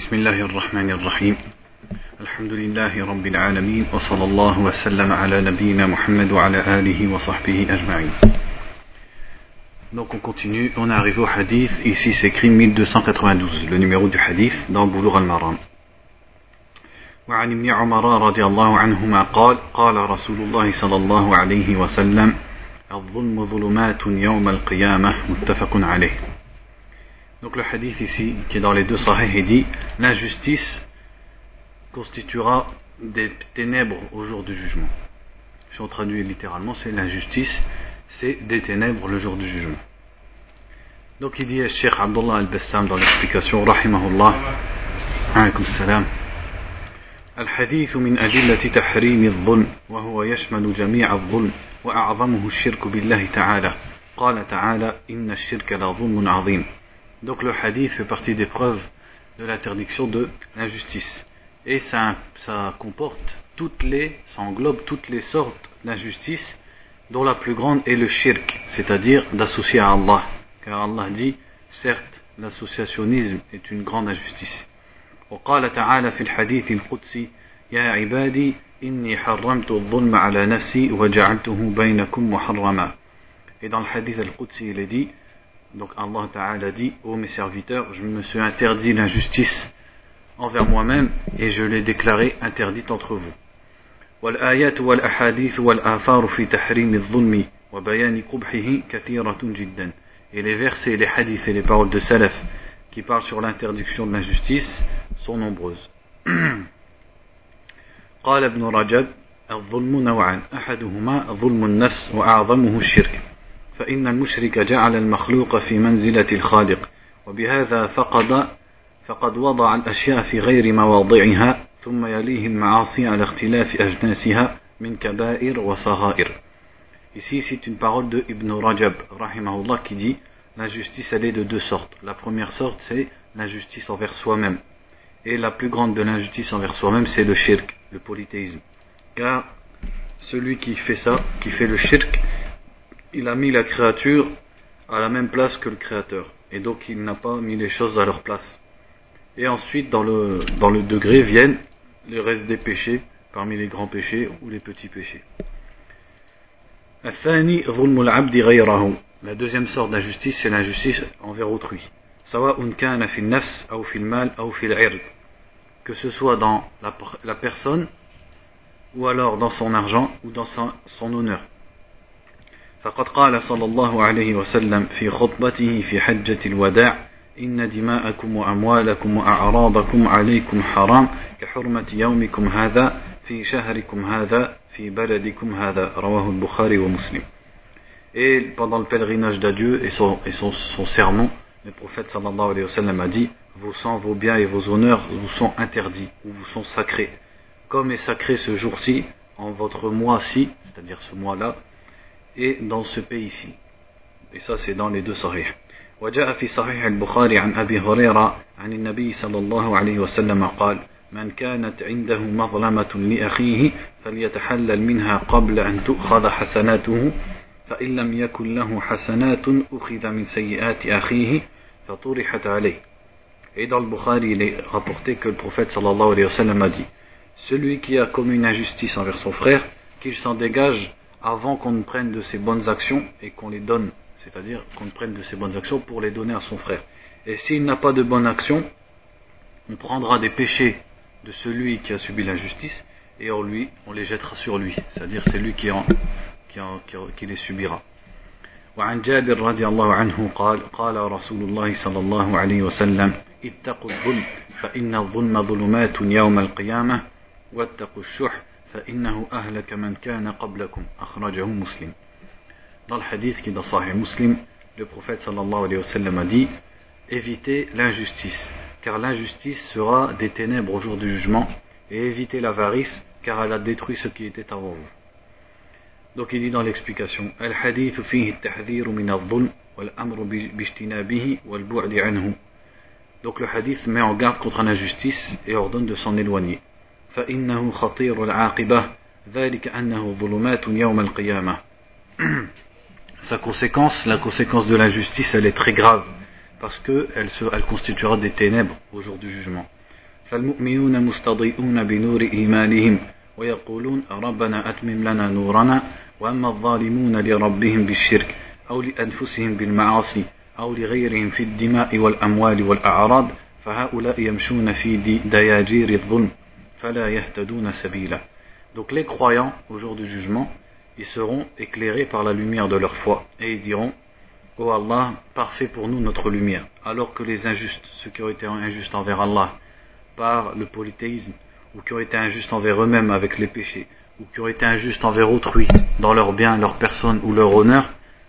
بسم الله الرحمن الرحيم. الحمد لله رب العالمين وصلى الله وسلم على نبينا محمد وعلى آله وصحبه أجمعين. Donc on continue, on est arrivé au hadith, ici c'est écrit 1292, le numéro du hadith dans Boulour al-Maram. وعن ابن عمر رضي الله عنهما قال قال رسول الله صلى الله عليه وسلم الظلم ظلمات يوم القيامة متفق عليه Donc le hadith ici, qui est dans les deux sahih, il dit L'injustice constituera des ténèbres au jour du jugement. Si on traduit littéralement, c'est l'injustice, c'est des ténèbres le jour du jugement. Donc il dit Cheikh Abdullah al-Bassam dans l'explication, Rahimahullah, alaykum salam. الحديث من أدلة تحريم الظلم وهو يشمل جميع الظلم وأعظمه الشرك بالله تعالى قال تعالى إن الشرك لظلم عظيم Donc le hadith fait partie des preuves de l'interdiction de l'injustice. Et ça, ça comporte toutes les, ça englobe toutes les sortes d'injustice, dont la plus grande est le shirk, c'est-à-dire d'associer à Allah. Car Allah dit, certes, l'associationnisme est une grande injustice. وقال تعالى في الحديث القدسي يا عبادي إني حرمت الظلم على نفسي وجعلته بينكم محرما Et dans le hadith al-Qudsi, il est dit, donc Allah Ta'ala dit, ô mes serviteurs, je me suis interdit l'injustice envers moi-même et je l'ai déclaré interdite entre vous. والآيات والأحاديث والآثار في تحريم الظلم وبيان قبحه كثيرة جدا. Et les versets, les hadiths et les paroles de Salaf qui parlent sur l'interdiction de l'injustice sont nombreuses. قال ابن رجب الظلم نوعان أحدهما ظلم النفس وأعظمه الشرك فإن المشرك جعل المخلوق في منزلة الخالق وبهذا فقد فقد وضع الأشياء في غير مواضعها ثم يليه المعاصي على اختلاف أجناسها من كبائر وصغائر Ici, c'est une parole de Ibn Rajab, rahimahullah, qui dit l'injustice, elle est de deux sortes. La première sorte, c'est l'injustice envers soi-même. Et la plus grande de l'injustice envers soi-même, c'est le shirk, le polythéisme. Car celui qui fait ça, qui fait le shirk, il a mis la créature à la même place que le créateur. Et donc il n'a pas mis les choses à leur place. Et ensuite, dans le, dans le degré viennent les restes des péchés, parmi les grands péchés ou les petits péchés. La deuxième sorte d'injustice, c'est l'injustice envers autrui. Que ce soit dans la, personne, ou alors dans son argent, ou dans son honneur. فقد قال صلى الله عليه وسلم في خطبته في حجة الوداع إن دماءكم وأموالكم وأعراضكم عليكم حرام كحرمة يومكم هذا في شهركم هذا في بلدكم هذا رواه البخاري ومسلم Et pendant le pèlerinage d'adieu et, son, et son, son sermon, le prophète sallallahu alayhi wa sallam a dit Vos sangs, vos biens et vos honneurs vous sont interdits ou vous sont sacrés. Comme est sacré ce jour-ci, en votre mois-ci, c'est-à-dire ce mois-là, et dans ce pays-ci. Et ça, c'est dans les deux sahih. وجاء في صحيح البخاري عن أبي هريرة عن النبي صلى الله عليه وسلم قال من كانت عنده مظلمة لأخيه فليتحلل منها قبل أن تؤخذ حسناته فإن لم يكن له حسنات أخذ من سيئات أخيه فطرحت عليه Et dans le Bukhari, il est rapporté que le prophète sallallahu alayhi wa sallam a dit Celui qui a commis une injustice envers son frère, qu'il s'en dégage avant qu'on ne prenne de ses bonnes actions et qu'on les donne, c'est-à-dire qu'on ne prenne de ses bonnes actions pour les donner à son frère. Et s'il n'a pas de bonnes actions, on prendra des péchés de celui qui a subi l'injustice et on, lui, on les jettera sur lui, c'est-à-dire c'est lui qui, en, qui, en, qui, qui les subira. وعن جابر رضي الله عنه قال قال رسول الله صلى الله عليه وسلم اتقوا الظلم فإن الظلم ظلمات يوم القيامة واتقوا الشح فإنه أهلك من كان قبلكم أخرجه مسلم Dans le hadith qui est dans Sahih Muslim, le prophète sallallahu alayhi wa sallam a dit Évitez l'injustice, car l'injustice sera des ténèbres au jour du jugement, et évitez l'avarice, car elle a détruit ce qui était avant vous. Donc il dit dans l'explication Al-hadith fihi التحذير من الظلم والأمر باجتنابه والبعد عنه Donc le hadith met en garde contre l'injustice et ordonne de s'en éloigner. فإنه خطير العاقبة. ذلك أنه ظلمات يوم القيامة. Sa conséquence, la conséquence de l'injustice, elle est très grave parce qu'elle elle constituera des ténèbres au jour du jugement. فالمؤمنون مستضيئون بنور إيمانهم ويقولون ربنا أتمم لنا نورنا وأما الظالمون لربهم بالشرك أو لأنفسهم بالمعاصي أو لغيرهم في الدماء والأموال والأعراض فهؤلاء يمشون في دياجير الظلم. Donc les croyants au jour du jugement, ils seront éclairés par la lumière de leur foi et ils diront Ô oh Allah, parfait pour nous notre lumière, alors que les injustes, ceux qui ont été injustes envers Allah par le polythéisme, ou qui ont été injustes envers eux-mêmes avec les péchés, ou qui ont été injustes envers autrui dans leur bien, leur personne ou leur honneur,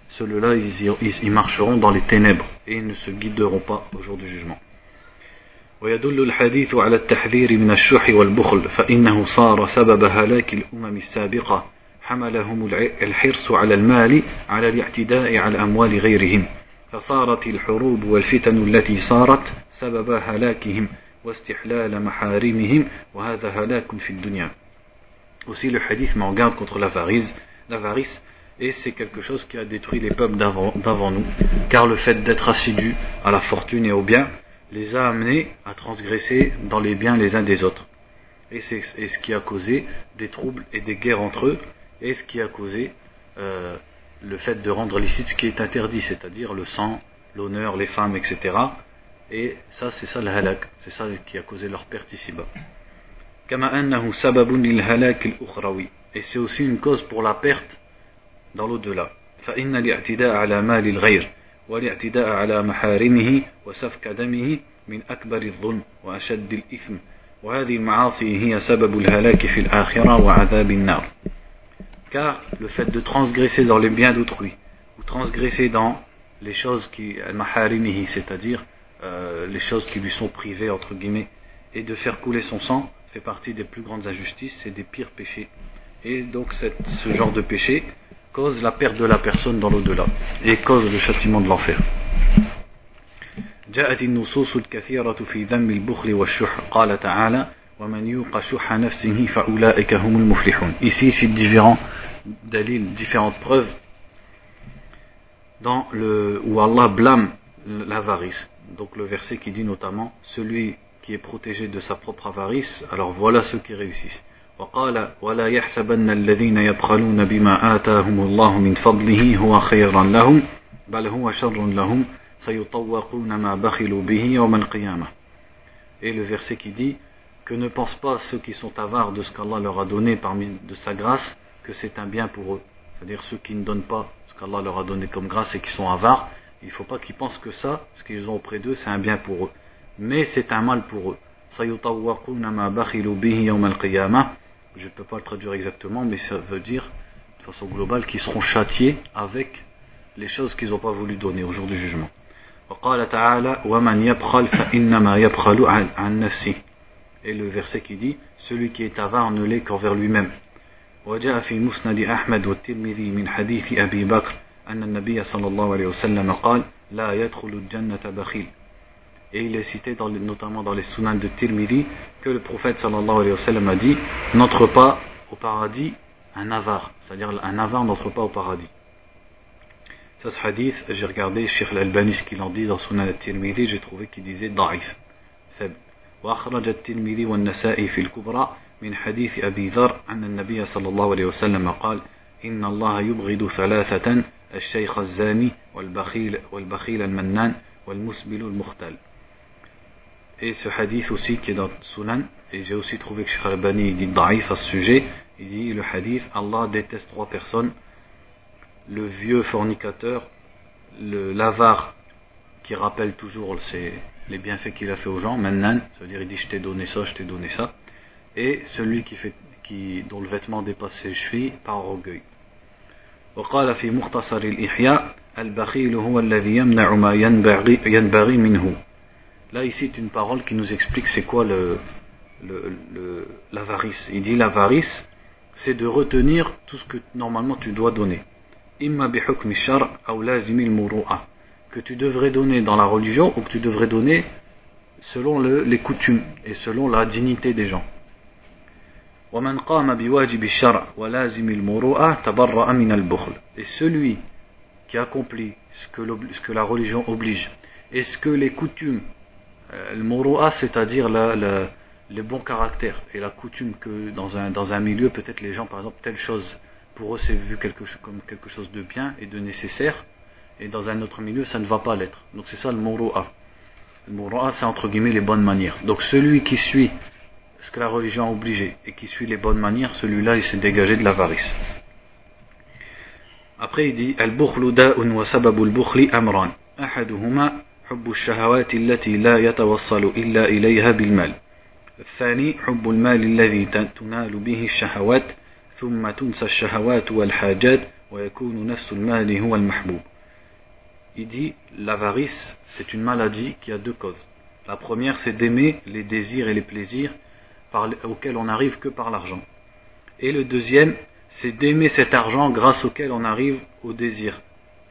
ceux-là ils, marcheront dans les ténèbres et ils ne se guideront pas au jour du jugement. ويدل الحديث على التحذير من الشح والبخل فإنه صار سبب هلاك الأمم السابقة. حملهم الحرص على المال على الاعتداء على أموال غيرهم. فصارت الحروب والفتن التي صارت سبب هلاكهم واستحلال محارمهم وهذا هلاك في الدنيا. Aussi le hadith m'en garde contre l'avarice, l'avarice et c'est quelque chose qui a détruit les peuples d'avant nous, car le fait d'être assidu à la fortune et au bien les a amenés à transgresser dans les biens les uns des autres. Et c'est ce qui a causé des troubles et des guerres entre eux, et ce qui a causé euh, le fait de rendre licite ce qui est interdit, c'est-à-dire le sang, l'honneur, les femmes, etc. Et ça, c'est ça le halak, c'est ça qui a causé leur perte ici-bas. Et c'est aussi une cause pour la perte dans l'au-delà فإن الاعتداء على مال الغير والاعتداء على محارمه وسفك دمه من أكبر الظلم وأشد الإثم وهذه المعاصي هي سبب الهلاك في الآخرة وعذاب النار car le fait de transgresser dans les biens d'autrui ou transgresser dans les choses qui maharimihi c'est-à-dire euh, les choses qui lui sont privées entre guillemets et de faire couler son sang fait partie des plus grandes injustices et des pires péchés et donc cette, ce genre de péché cause la perte de la personne dans l'au-delà et cause le châtiment de l'enfer. جاءت النصوص الكثيرة في ذم البخل والشح قال تعالى ومن يوق شح نفسه فأولئك هم المفلحون Ici, c'est différents dalil, différentes preuves dans le, où Allah blâme l'avarice. Donc le verset qui dit notamment celui qui est protégé de sa propre avarice, alors voilà ceux qui réussissent. وقال ولا يحسبن الذين يبخلون بما آتاهم الله من فضله هو خيرا لهم بل هو شر لهم سيطوقون ما بخلوا به يوم القيامة Et le verset qui dit que ne pensent pas ceux qui sont avares de ce qu'Allah leur a donné parmi de sa grâce que c'est un bien pour eux. C'est-à-dire ceux qui ne donnent pas ce qu'Allah leur a donné comme grâce et qui sont avares, il ne faut pas qu'ils pensent que ça, ce qu'ils ont auprès d'eux, c'est un bien pour eux. Mais c'est un mal pour eux. je ne peux pas le traduire exactement, mais ça veut dire de façon globale qu'ils seront châtiés avec les choses qu'ils n'ont pas voulu donner au jour du jugement. Et le verset qui dit Celui qui est avare ne l'est qu'envers lui-même. وجاء في مسند أحمد والترمذي من حديث أبي بكر أن النبي صلى الله عليه وسلم قال لا يدخل الجنة بخيل Et il est cité dans, notamment dans les sunan de Tirmidhi que le prophète sallallahu alayhi wa sallam a dit N'entre pas au paradis un avare, c'est-à-dire un avare n'entre pas au paradis. Ça, ce hadith, j'ai regardé Sheikh al-Albani ce qu'il en dit dans Sunan al-Tirmidhi, j'ai trouvé qu'il disait da'if, faible. وأخرج الترمذي والنسائي في الكبرى من حديث أبي ذر أن النبي صلى الله عليه وسلم قال إن الله يبغض ثلاثة الشيخ الزاني والبخيل, والبخيل المنان والمسبل المختال Et ce hadith aussi qui est dans Sunan, et j'ai aussi trouvé que Sheikh Al-Bani dit daïf à ce sujet, il dit le hadith, Allah déteste trois personnes, le vieux fornicateur, le l'avare qui rappelle toujours les bienfaits qu'il a fait aux gens, maintenant, ça veut dire il dit je t'ai donné ça, je t'ai donné ça, et celui qui fait, qui, dont le vêtement dépasse ses chevilles par orgueil. وقال في مختصر الإحياء البخيل هو الذي يمنع ما ينبغي منه Là, ici, c'est une parole qui nous explique c'est quoi le, l'avarice. Il dit l'avarice, c'est de retenir tout ce que normalement tu dois donner. Que tu devrais donner dans la religion ou que tu devrais donner selon le, les coutumes et selon la dignité des gens. Et celui qui accomplit ce que, ce que la religion oblige et ce que les coutumes le moro'a, c'est-à-dire la, la, les bons caractères et la coutume que dans un, dans un milieu, peut-être les gens, par exemple, telle chose, pour eux c'est vu quelque, comme quelque chose de bien et de nécessaire, et dans un autre milieu ça ne va pas l'être. Donc c'est ça le muru'a. Le muru'a c'est entre guillemets les bonnes manières. Donc celui qui suit ce que la religion a obligé et qui suit les bonnes manières, celui-là il s'est dégagé de l'avarice. Après il dit Al-bukhlu da'un wa sababul bukhli amran. أحدهما حب الشهوات التي لا يتوصل إلا إليها بالمال الثاني حب المال الذي تنال به الشهوات ثم تنسى الشهوات والحاجات ويكون نفس المال هو المحبوب Il dit l'avarice c'est une maladie qui a deux causes. La première c'est d'aimer les désirs et les plaisirs par, auxquels on n'arrive que par l'argent. Et le deuxième c'est d'aimer cet argent grâce auquel on arrive au désir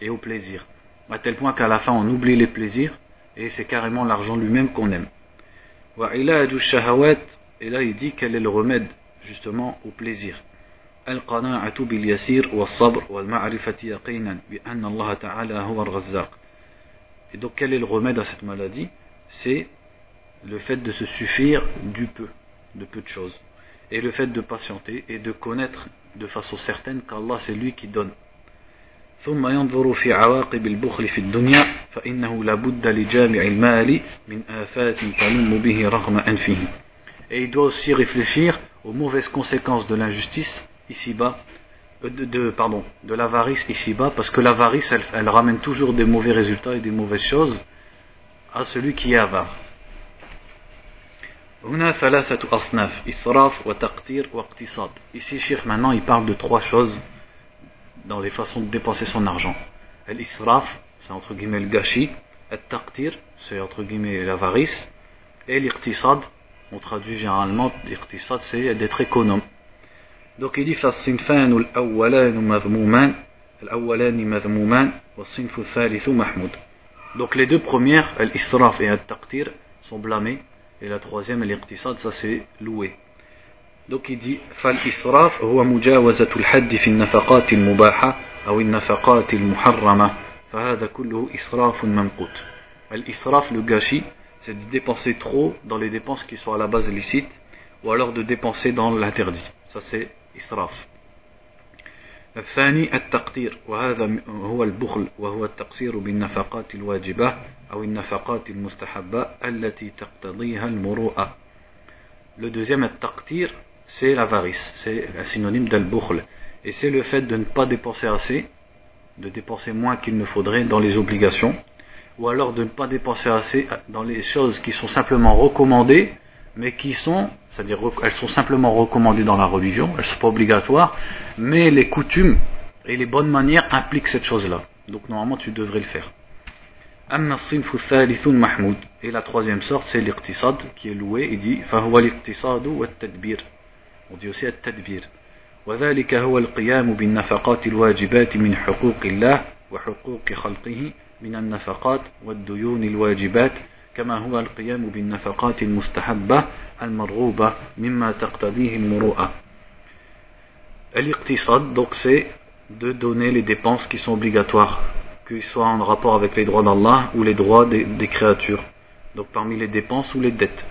et au plaisir. À tel point qu'à la fin on oublie les plaisirs et c'est carrément l'argent lui-même qu'on aime. Et là il dit quel est le remède justement au plaisir. القناعة باليسير والصبر والمعرفة يقينا بأن الله تعالى هو الرزاق. Et donc quel est le remède à cette maladie C'est le fait de se suffire du peu, de peu de choses. Et le fait de patienter et de connaître de façon certaine qu'Allah c'est lui qui donne. ثم ينظر في عواقب البخل في الدنيا فإنه لابد لجامع المال من آفات تلم به رغم أنفه. Et il doit aussi réfléchir aux mauvaises conséquences de l'injustice ici-bas, euh, de, de, pardon, de l'avarice ici-bas, parce que l'avarice, elle, elle, ramène toujours des mauvais résultats et des mauvaises choses à celui qui est avare. Ici, Cheikh, maintenant, il parle de trois choses dans les façons de dépenser son argent. L'israf, c'est entre guillemets le gâchis. Al-taqtir, c'est entre guillemets l'avarice. Et l'iqtisad, on traduit généralement, l'iqtisad, c'est d'être économe. Donc il dit فالصنفان الأولان مذمومان الأولان مذمومان والصنف الثالث محمود Donc les deux premières, l'israf et al-taqtir, sont blâmées et la troisième, l'iqtisad, ça c'est loué. Donc il dit فالإسراف هو مجاوزة الحد في النفقات المباحة أو النفقات المحرمة فهذا كله إسراف ممقوت L'israf, le gâchis, c'est de dépenser trop dans les dépenses qui sont à la base licites ou alors de dépenser dans l'interdit. Ça c'est إسراف. الثاني التقدير. وهذا هو البخل وهو التقصير بالنفقات الواجبة أو النفقات المستحبة التي تقتضيها المروءة. Le deuxième التقدير. C'est l'avarice, c'est un synonyme d'al-bukhl. Et c'est le fait de ne pas dépenser assez, de dépenser moins qu'il ne faudrait dans les obligations, ou alors de ne pas dépenser assez dans les choses qui sont simplement recommandées, mais qui sont c'est-à-dire elles sont simplement recommandées dans la religion, elles ne sont pas obligatoires, mais les coutumes et les bonnes manières impliquent cette chose-là. Donc normalement tu devrais le faire. Et la troisième sorte c'est l'iqtisad qui est loué, il dit On dit aussi التدبير وذلك هو القيام بالنفقات الواجبات من حقوق الله وحقوق خلقه من النفقات والديون الواجبات كما هو القيام بالنفقات المستحبة المرغوبة مما تقتضيه المروءة L'iqtisad, donc c'est de donner les dépenses qui sont obligatoires, qu'ils soient en rapport avec les droits d'Allah ou les droits des, des, créatures. Donc parmi les dépenses ou les dettes.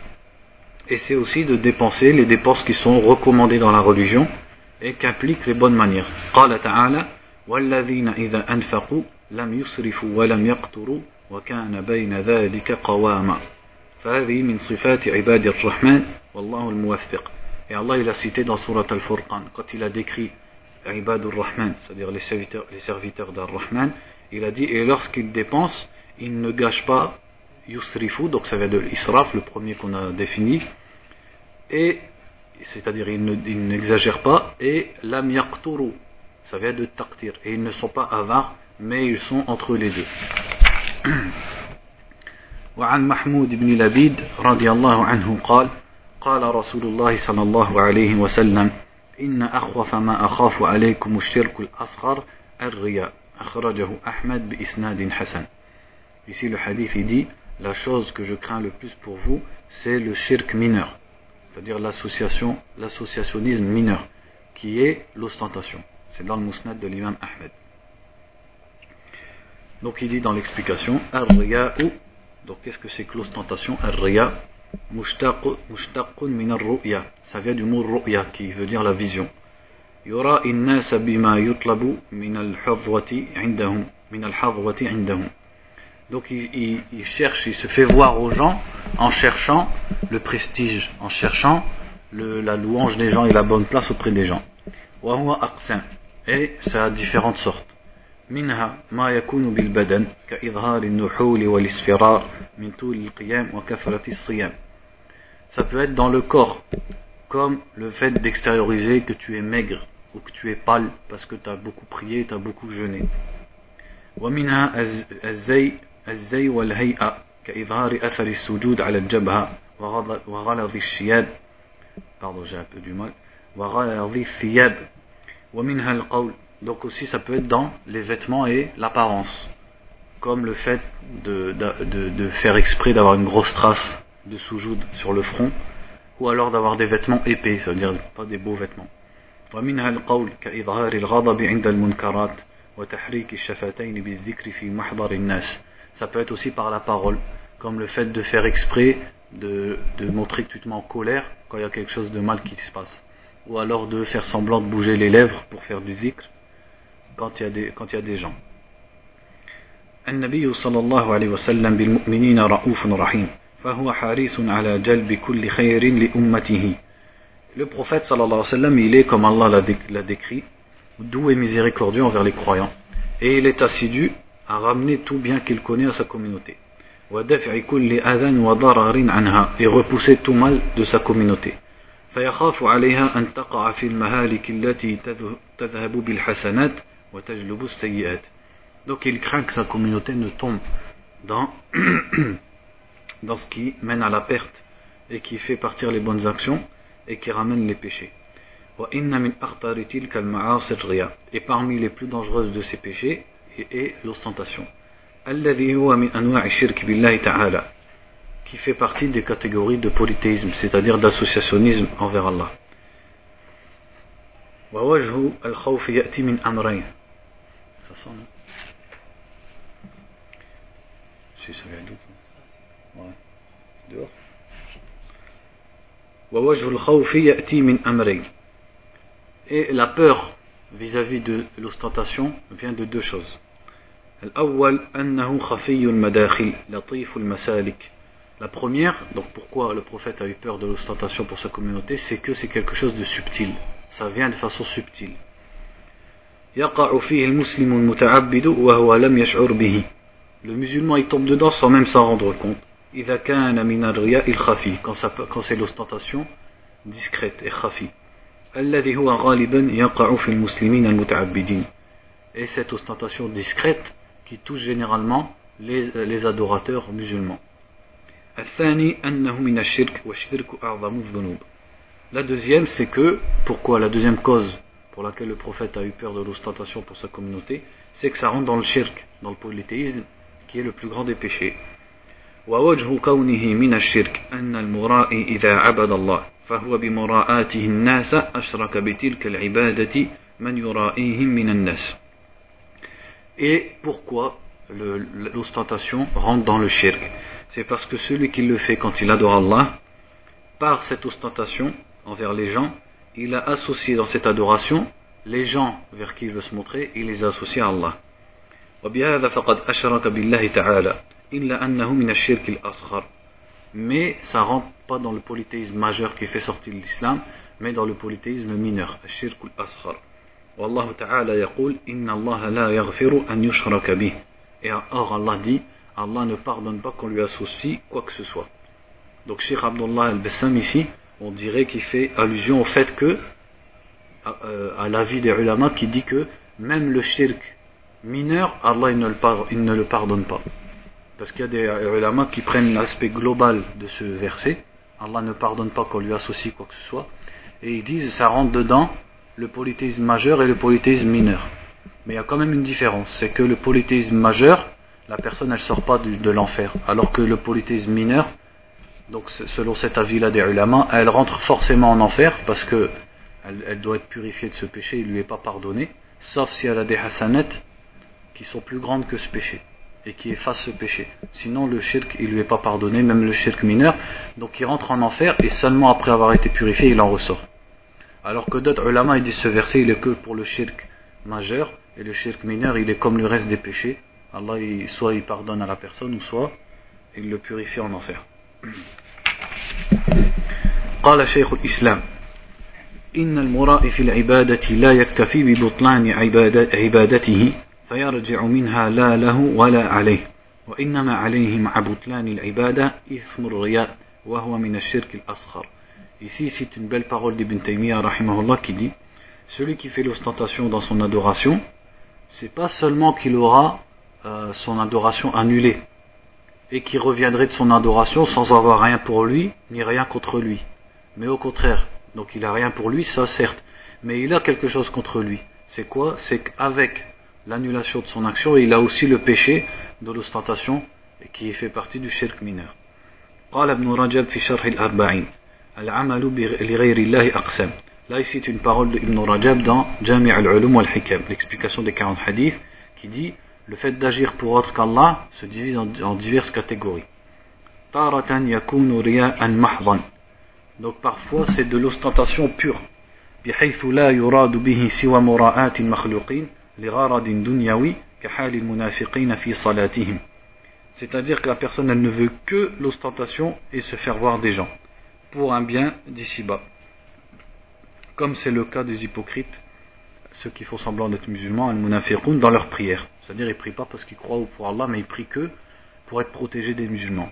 Et c'est aussi de dépenser les dépenses qui sont recommandées dans la religion et qu'impliquent les bonnes manières. قال تعالى والذين إذا أنفقوا لم يسرفوا ولم يقتروا وكان بين ذلك قواما فهذه من صفات عباد الرحمن والله الموفق Et Allah il a cité dans Surat Al-Furqan, quand il a décrit Ibad al-Rahman, c'est-à-dire les serviteurs, les serviteurs d'Al-Rahman, il a dit, et lorsqu'ils dépensent, ils ne gâchent pas Yusrifu, donc ça vient de l'Israf, le premier qu'on a défini, et c'est-à-dire ils n'exagèrent pas, et Lam Yaqturu, ça vient de Taqtir, et ils ne sont pas avares, mais ils sont entre les deux. وعن محمود بن لبيد رضي الله عنه قال قال رسول الله صلى الله عليه وسلم إن أخوف ما أخاف عليكم الشرك الأصغر الرياء أخرجه أحمد بإسناد حسن Ici le hadith il dit la chose que je crains le plus pour vous c'est le shirk mineur c'est-à-dire l'association, l'associationnisme mineur, qui est l'ostentation. C'est dans le Mousnad de l'imam Ahmed. Donc il dit dans l'explication, ou donc qu'est-ce que c'est que l'ostentation? Ar-riya, mushtaqun min ça vient du mot ru'ya, qui veut dire la vision. Yura innas bima yutlabu min al-hadwati. donc il, il, cherche, il se fait voir aux gens en cherchant le prestige, en cherchant le, la louange des gens et la bonne place auprès des gens. Et ça a différentes sortes. منها ما يكون بالبدن كإظهار النحول والإسفرار من طول القيام وكثرة الصيام. Ça peut être dans le corps, comme le fait d'extérioriser que tu es maigre ou que tu es pâle parce que tu as beaucoup prié, tu as beaucoup jeûné. ومنها الزي الزي والهيئة كإظهار أثر السجود على الجبهة وغلظ الشياب وغلظ الثياب ومنها القول donc aussi ça peut être dans les vêtements et l'apparence comme le fait de, de, de, de faire exprès d'avoir une grosse trace de soujoud sur le front ou alors d'avoir des vêtements épais ça veut dire pas des beaux vêtements ومنها القول كإظهار الغضب عند المنكرات وتحريك الشفتين بالذكر في محضر الناس ça peut être aussi par la parole, comme le fait de faire exprès de, de montrer que tu te mets en colère quand il y a quelque chose de mal qui se passe. Ou alors de faire semblant de bouger les lèvres pour faire du zikr quand il y a des, quand il y a des gens. النبي صلى الله عليه وسلم بالمؤمنين رؤوف رحيم فهو حريص على جلب كل خير لأمته Le prophète sallallahu alayhi wa sallam, il est comme Allah l'a décrit, doux et miséricordieux envers les croyants. Et il est assidu à ramener tout bien qu'il connaît à sa communauté. et repousser tout mal de sa communauté. Donc il craint que sa communauté ne tombe dans, dans ce qui mène à la perte et qui fait partir les bonnes actions et qui ramène les péchés. Et parmi les plus dangereuses de ces péchés, et l'ostentation. Qui fait partie des catégories de polythéisme, c'est-à-dire d'associationnisme envers Allah. Ça sent, non? Si, ça vient d'où? Ouais. Dehors? Et la peur vis-à-vis de l'ostentation vient de deux choses la première, donc pourquoi le prophète a eu peur de l'ostentation pour sa communauté, c'est que c'est quelque chose de subtil. Ça vient de façon subtile. Le musulman il tombe dedans sans même s'en rendre compte. Quand c'est l'ostentation discrète et khafi. Et cette ostentation discrète qui touche généralement les, les adorateurs musulmans. La deuxième, c'est que, pourquoi la deuxième cause pour laquelle le prophète a eu peur de l'ostentation pour sa communauté, c'est que ça rentre dans le shirk, dans le polythéisme, qui est le plus grand des péchés. ووجه كونه من الشرك أن المرائي إذا عبد الله فهو بمراءاته الناس أشرك بتلك العبادة من يرائيهم من الناس Et pourquoi l'ostentation rentre dans le shirk? C'est parce que celui qui le fait quand il adore Allah, par cette ostentation envers les gens, il a associé dans cette adoration les gens vers qui il veut se montrer, il les a associés à Allah. Mais ça rentre pas dans le polythéisme majeur qui fait sortir l'islam, mais dans le polythéisme mineur, shirk al-asghar والله تعالى يقول إن الله لا يغفر أن يشرك به et or Allah dit Allah ne pardonne pas qu'on lui associe quoi que ce soit donc Sheikh Abdullah al-Bassam ici on dirait qu'il fait allusion au fait que à, euh, à l'avis des ulama qui dit que même le shirk mineur Allah il ne le, pardonne, il ne le pardonne pas parce qu'il y a des ulama qui prennent l'aspect global de ce verset Allah ne pardonne pas qu'on lui associe quoi que ce soit et ils disent ça rentre dedans le polythéisme majeur et le polythéisme mineur. Mais il y a quand même une différence, c'est que le polythéisme majeur, la personne elle sort pas de, l'enfer, alors que le polythéisme mineur, donc selon cet avis-là des ulama, elle rentre forcément en enfer parce que elle, doit être purifiée de ce péché, il lui est pas pardonné, sauf si elle a des hasanettes qui sont plus grandes que ce péché. et qui efface ce péché. Sinon, le shirk, il lui est pas pardonné, même le shirk mineur. Donc, il rentre en enfer et seulement après avoir été purifié, il en ressort. Alors que d'autres ulama, ils disent ce verset, il est que pour le shirk majeur et le shirk mineur, il est comme le reste des péchés. Allah, soit il pardonne à la personne, ou soit il le purifie en enfer. قال شيخ الإسلام إن المراء في العبادة لا يكتفي ببطلان عبادته فيرجع منها لا له ولا عليه وإنما عليه مع بطلان العبادة إثم الرياء وهو من الشرك الأصغر Ici, c'est une belle parole d'Ibn Taymiyyah, rahimahullah, qui dit Celui qui fait l'ostentation dans son adoration, c'est pas seulement qu'il aura euh, son adoration annulée et qu'il reviendrait de son adoration sans avoir rien pour lui, ni rien contre lui. Mais au contraire, donc il a rien pour lui, ça certes, mais il a quelque chose contre lui. C'est quoi C'est qu'avec l'annulation de son action, il a aussi le péché de l'ostentation qui fait partie du shirk mineur. قال ابن رجب في شرح الأربعين العمل لغير الله أقسام Là, ici, c'est une parole d'Ibn Rajab dans Jami' al-Ulum wal-Hikam, l'explication des 40 hadiths, qui dit le fait d'agir pour autre qu'Allah se divise en, en diverses catégories. Taratan yakunu riya'an mahdan. Donc parfois, c'est de l'ostentation pure. بحيث لا يراد به سوى مراءات المخلوقين لغرض دنيوي كحال المنافقين في صلاتهم c'est-à-dire que la personne elle ne veut que l'ostentation et se faire voir des gens pour un bien d'ici-bas comme c'est le cas des hypocrites, ceux qui font semblant d'être musulmans, al-munafiqun, dans leur prière. C'est-à-dire ils ne prient pas parce qu'ils croient pour Allah, mais ils prient que pour être protégés des musulmans.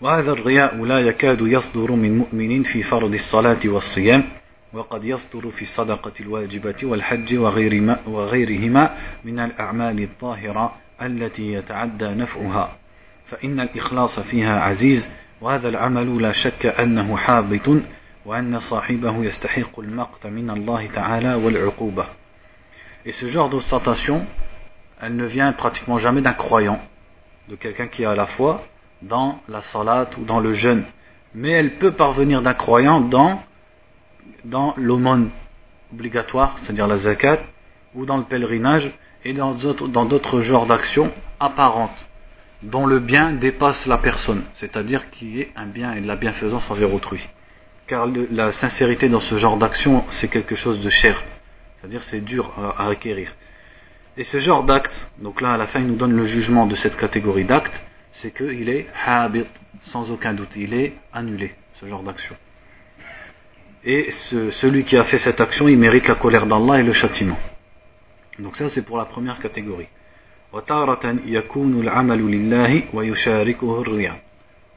وهذا الرياء لا يكاد يصدر من مؤمن في فرض الصلاة والصيام وقد يصدر في الصدقة الواجبة والحج وغيرهما من الأعمال الظاهرة التي يتعدى نفعها فإن الإخلاص فيها عزيز وهذا العمل لا شك أنه حابط Et ce genre d'ostentation, elle ne vient pratiquement jamais d'un croyant, de quelqu'un qui a la foi dans la salat ou dans le jeûne. Mais elle peut parvenir d'un croyant dans, dans l'aumône obligatoire, c'est-à-dire la zakat, ou dans le pèlerinage, et dans d'autres, dans d'autres genres d'actions apparentes, dont le bien dépasse la personne, c'est-à-dire qui est un bien et de la bienfaisance envers autrui car la sincérité dans ce genre d'action, c'est quelque chose de cher. C'est-à-dire c'est dur à, acquérir. Et ce genre d'acte, donc là à la fin il nous donne le jugement de cette catégorie d'actes, c'est qu'il est habit, sans aucun doute, il est annulé, ce genre d'action. Et celui qui a fait cette action, il mérite la colère d'Allah et le châtiment. Donc ça c'est pour la première catégorie.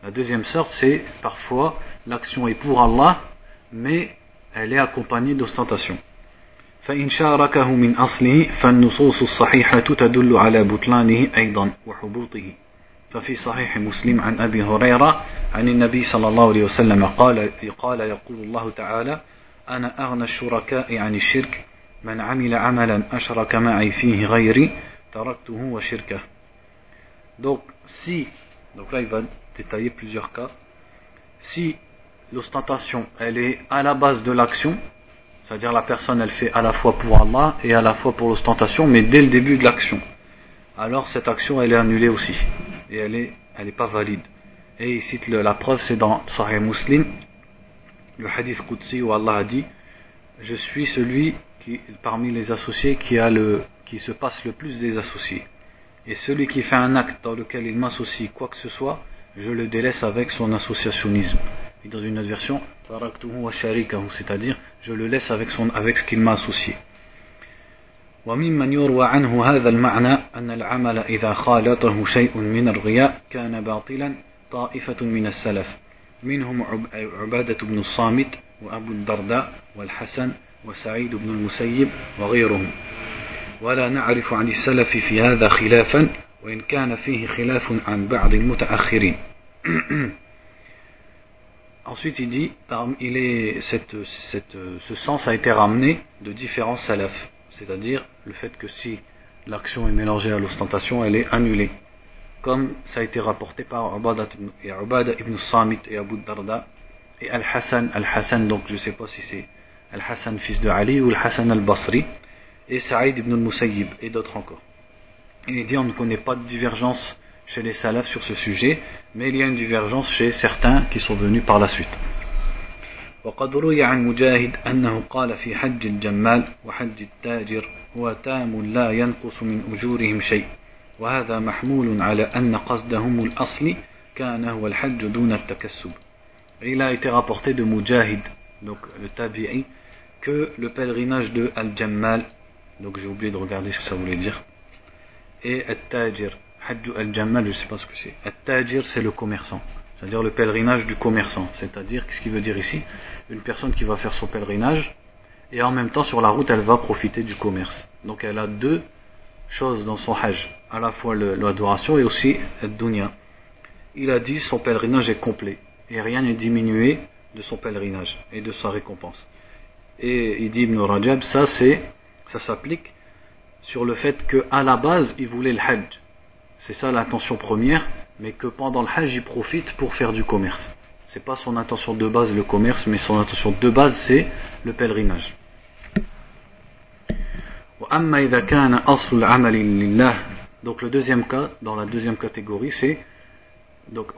La deuxième sorte, c'est parfois l'action est pour Allah, mais elle est accompagnée d'ostentation. فإن شاركه من أصله فالنصوص الصحيحة تدل على بطلانه أيضا وحبوطه ففي صحيح مسلم عن أبي هريرة عن النبي صلى الله عليه وسلم قال قال يقول الله تعالى أنا أغنى الشركاء عن الشرك من عمل عملا أشرك معي فيه غيري taraktuhu wa. Donc, si, donc là il va détailler plusieurs cas, si l'ostentation elle est à la base de l'action, c'est-à-dire la personne elle fait à la fois pour Allah et à la fois pour l'ostentation, mais dès le début de l'action, alors cette action elle est annulée aussi, et elle n'est elle est pas valide. Et il cite la preuve, c'est dans Sahih Muslim, le hadith Qudsi où Allah a dit Je suis celui qui, parmi les associés qui a le qui se passe le plus des associés. Et celui qui fait un acte dans lequel il m'associe quoi que ce soit, je le délaisse avec son associationnisme. Et dans une autre version, c'est-à-dire je le laisse avec, son, avec ce qu'il m'a associé. وممن يروى عنه هذا المعنى أن العمل إذا خالطه شيء من الرياء كان باطلا طائفة من السلف منهم عبادة بن الصامت وأبو الدرداء والحسن وسعيد بن المسيب وغيرهم ولا نعرف عن السلف في هذا خلافا وإن كان فيه خلاف عن بعض المتأخرين Ensuite, il dit, il est, cette, cette, ce sens a été ramené de différents salafs, c'est-à-dire le fait que si l'action est mélangée à l'ostentation, elle est annulée, comme ça a été rapporté par Ubada ibn Samit et Abu Darda et Al-Hassan, Al-Hassan, donc je ne sais pas si c'est Al-Hassan fils de Ali ou Al-Hassan al-Basri, et Saïd ibn al-Musayyib et d'autres encore. Il dit on ne connaît pas de divergence chez les salafs sur ce sujet, mais il y a une divergence chez certains qui sont venus par la suite. وقد روي عن مجاهد أنه قال في حج الجمال وحج التاجر هو تام لا ينقص من أجورهم شيء وهذا محمول على أن قصدهم الأصلي كان هو الحج دون التكسب Il a été rapporté de Mujahid, donc le tabi'i, que le pèlerinage de Al-Jammal, donc j'ai oublié de regarder ce que ça voulait dire, et Al-Tajir, Hajj Al-Jammal, je ne sais pas ce que c'est. Al-Tajir, c'est le commerçant, c'est-à-dire le pèlerinage du commerçant, c'est-à-dire, qu'est-ce qu'il veut dire ici? Une personne qui va faire son pèlerinage, et en même temps, sur la route, elle va profiter du commerce. Donc elle a deux choses dans son Hajj, à la fois l'adoration et aussi Al-Dunya. Il a dit son pèlerinage est complet, et rien n'est diminué de son pèlerinage et de sa récompense. Et il dit Ibn Rajab, ça c'est, ça s'applique sur le fait qu'à la base il voulait le Hajj. C'est ça l'intention première, mais que pendant le Hajj il profite pour faire du commerce. C'est pas son intention de base le commerce, mais son intention de base c'est le pèlerinage. Donc le deuxième cas, dans la deuxième catégorie, c'est donc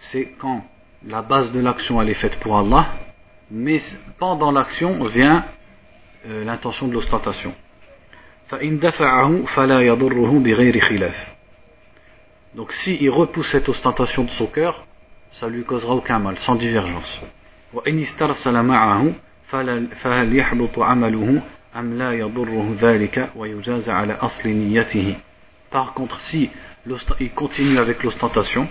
c'est quand la base de l'action elle est faite pour Allah, mais pendant l'action vient euh, l'intention de l'ostentation. Donc si il repousse cette ostentation de son cœur, ça lui causera aucun mal, sans divergence. Par contre, si il continue avec l'ostentation,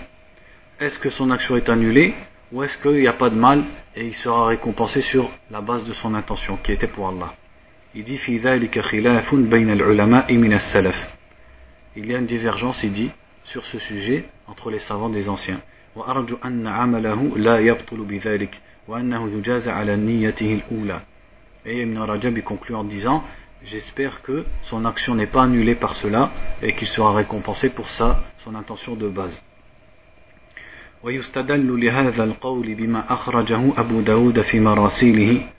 est-ce que son action est annulée ou est-ce qu'il n'y a pas de mal et il sera récompensé sur la base de son intention qui était pour Allah Il dit Il y a une divergence, il dit, sur ce sujet entre les savants des anciens. Et Ibn Rajab conclut en disant J'espère que son action n'est pas annulée par cela et qu'il sera récompensé pour ça, son intention de base. ويستدل لهذا القول بما أخرجه أبو داود في مراسيله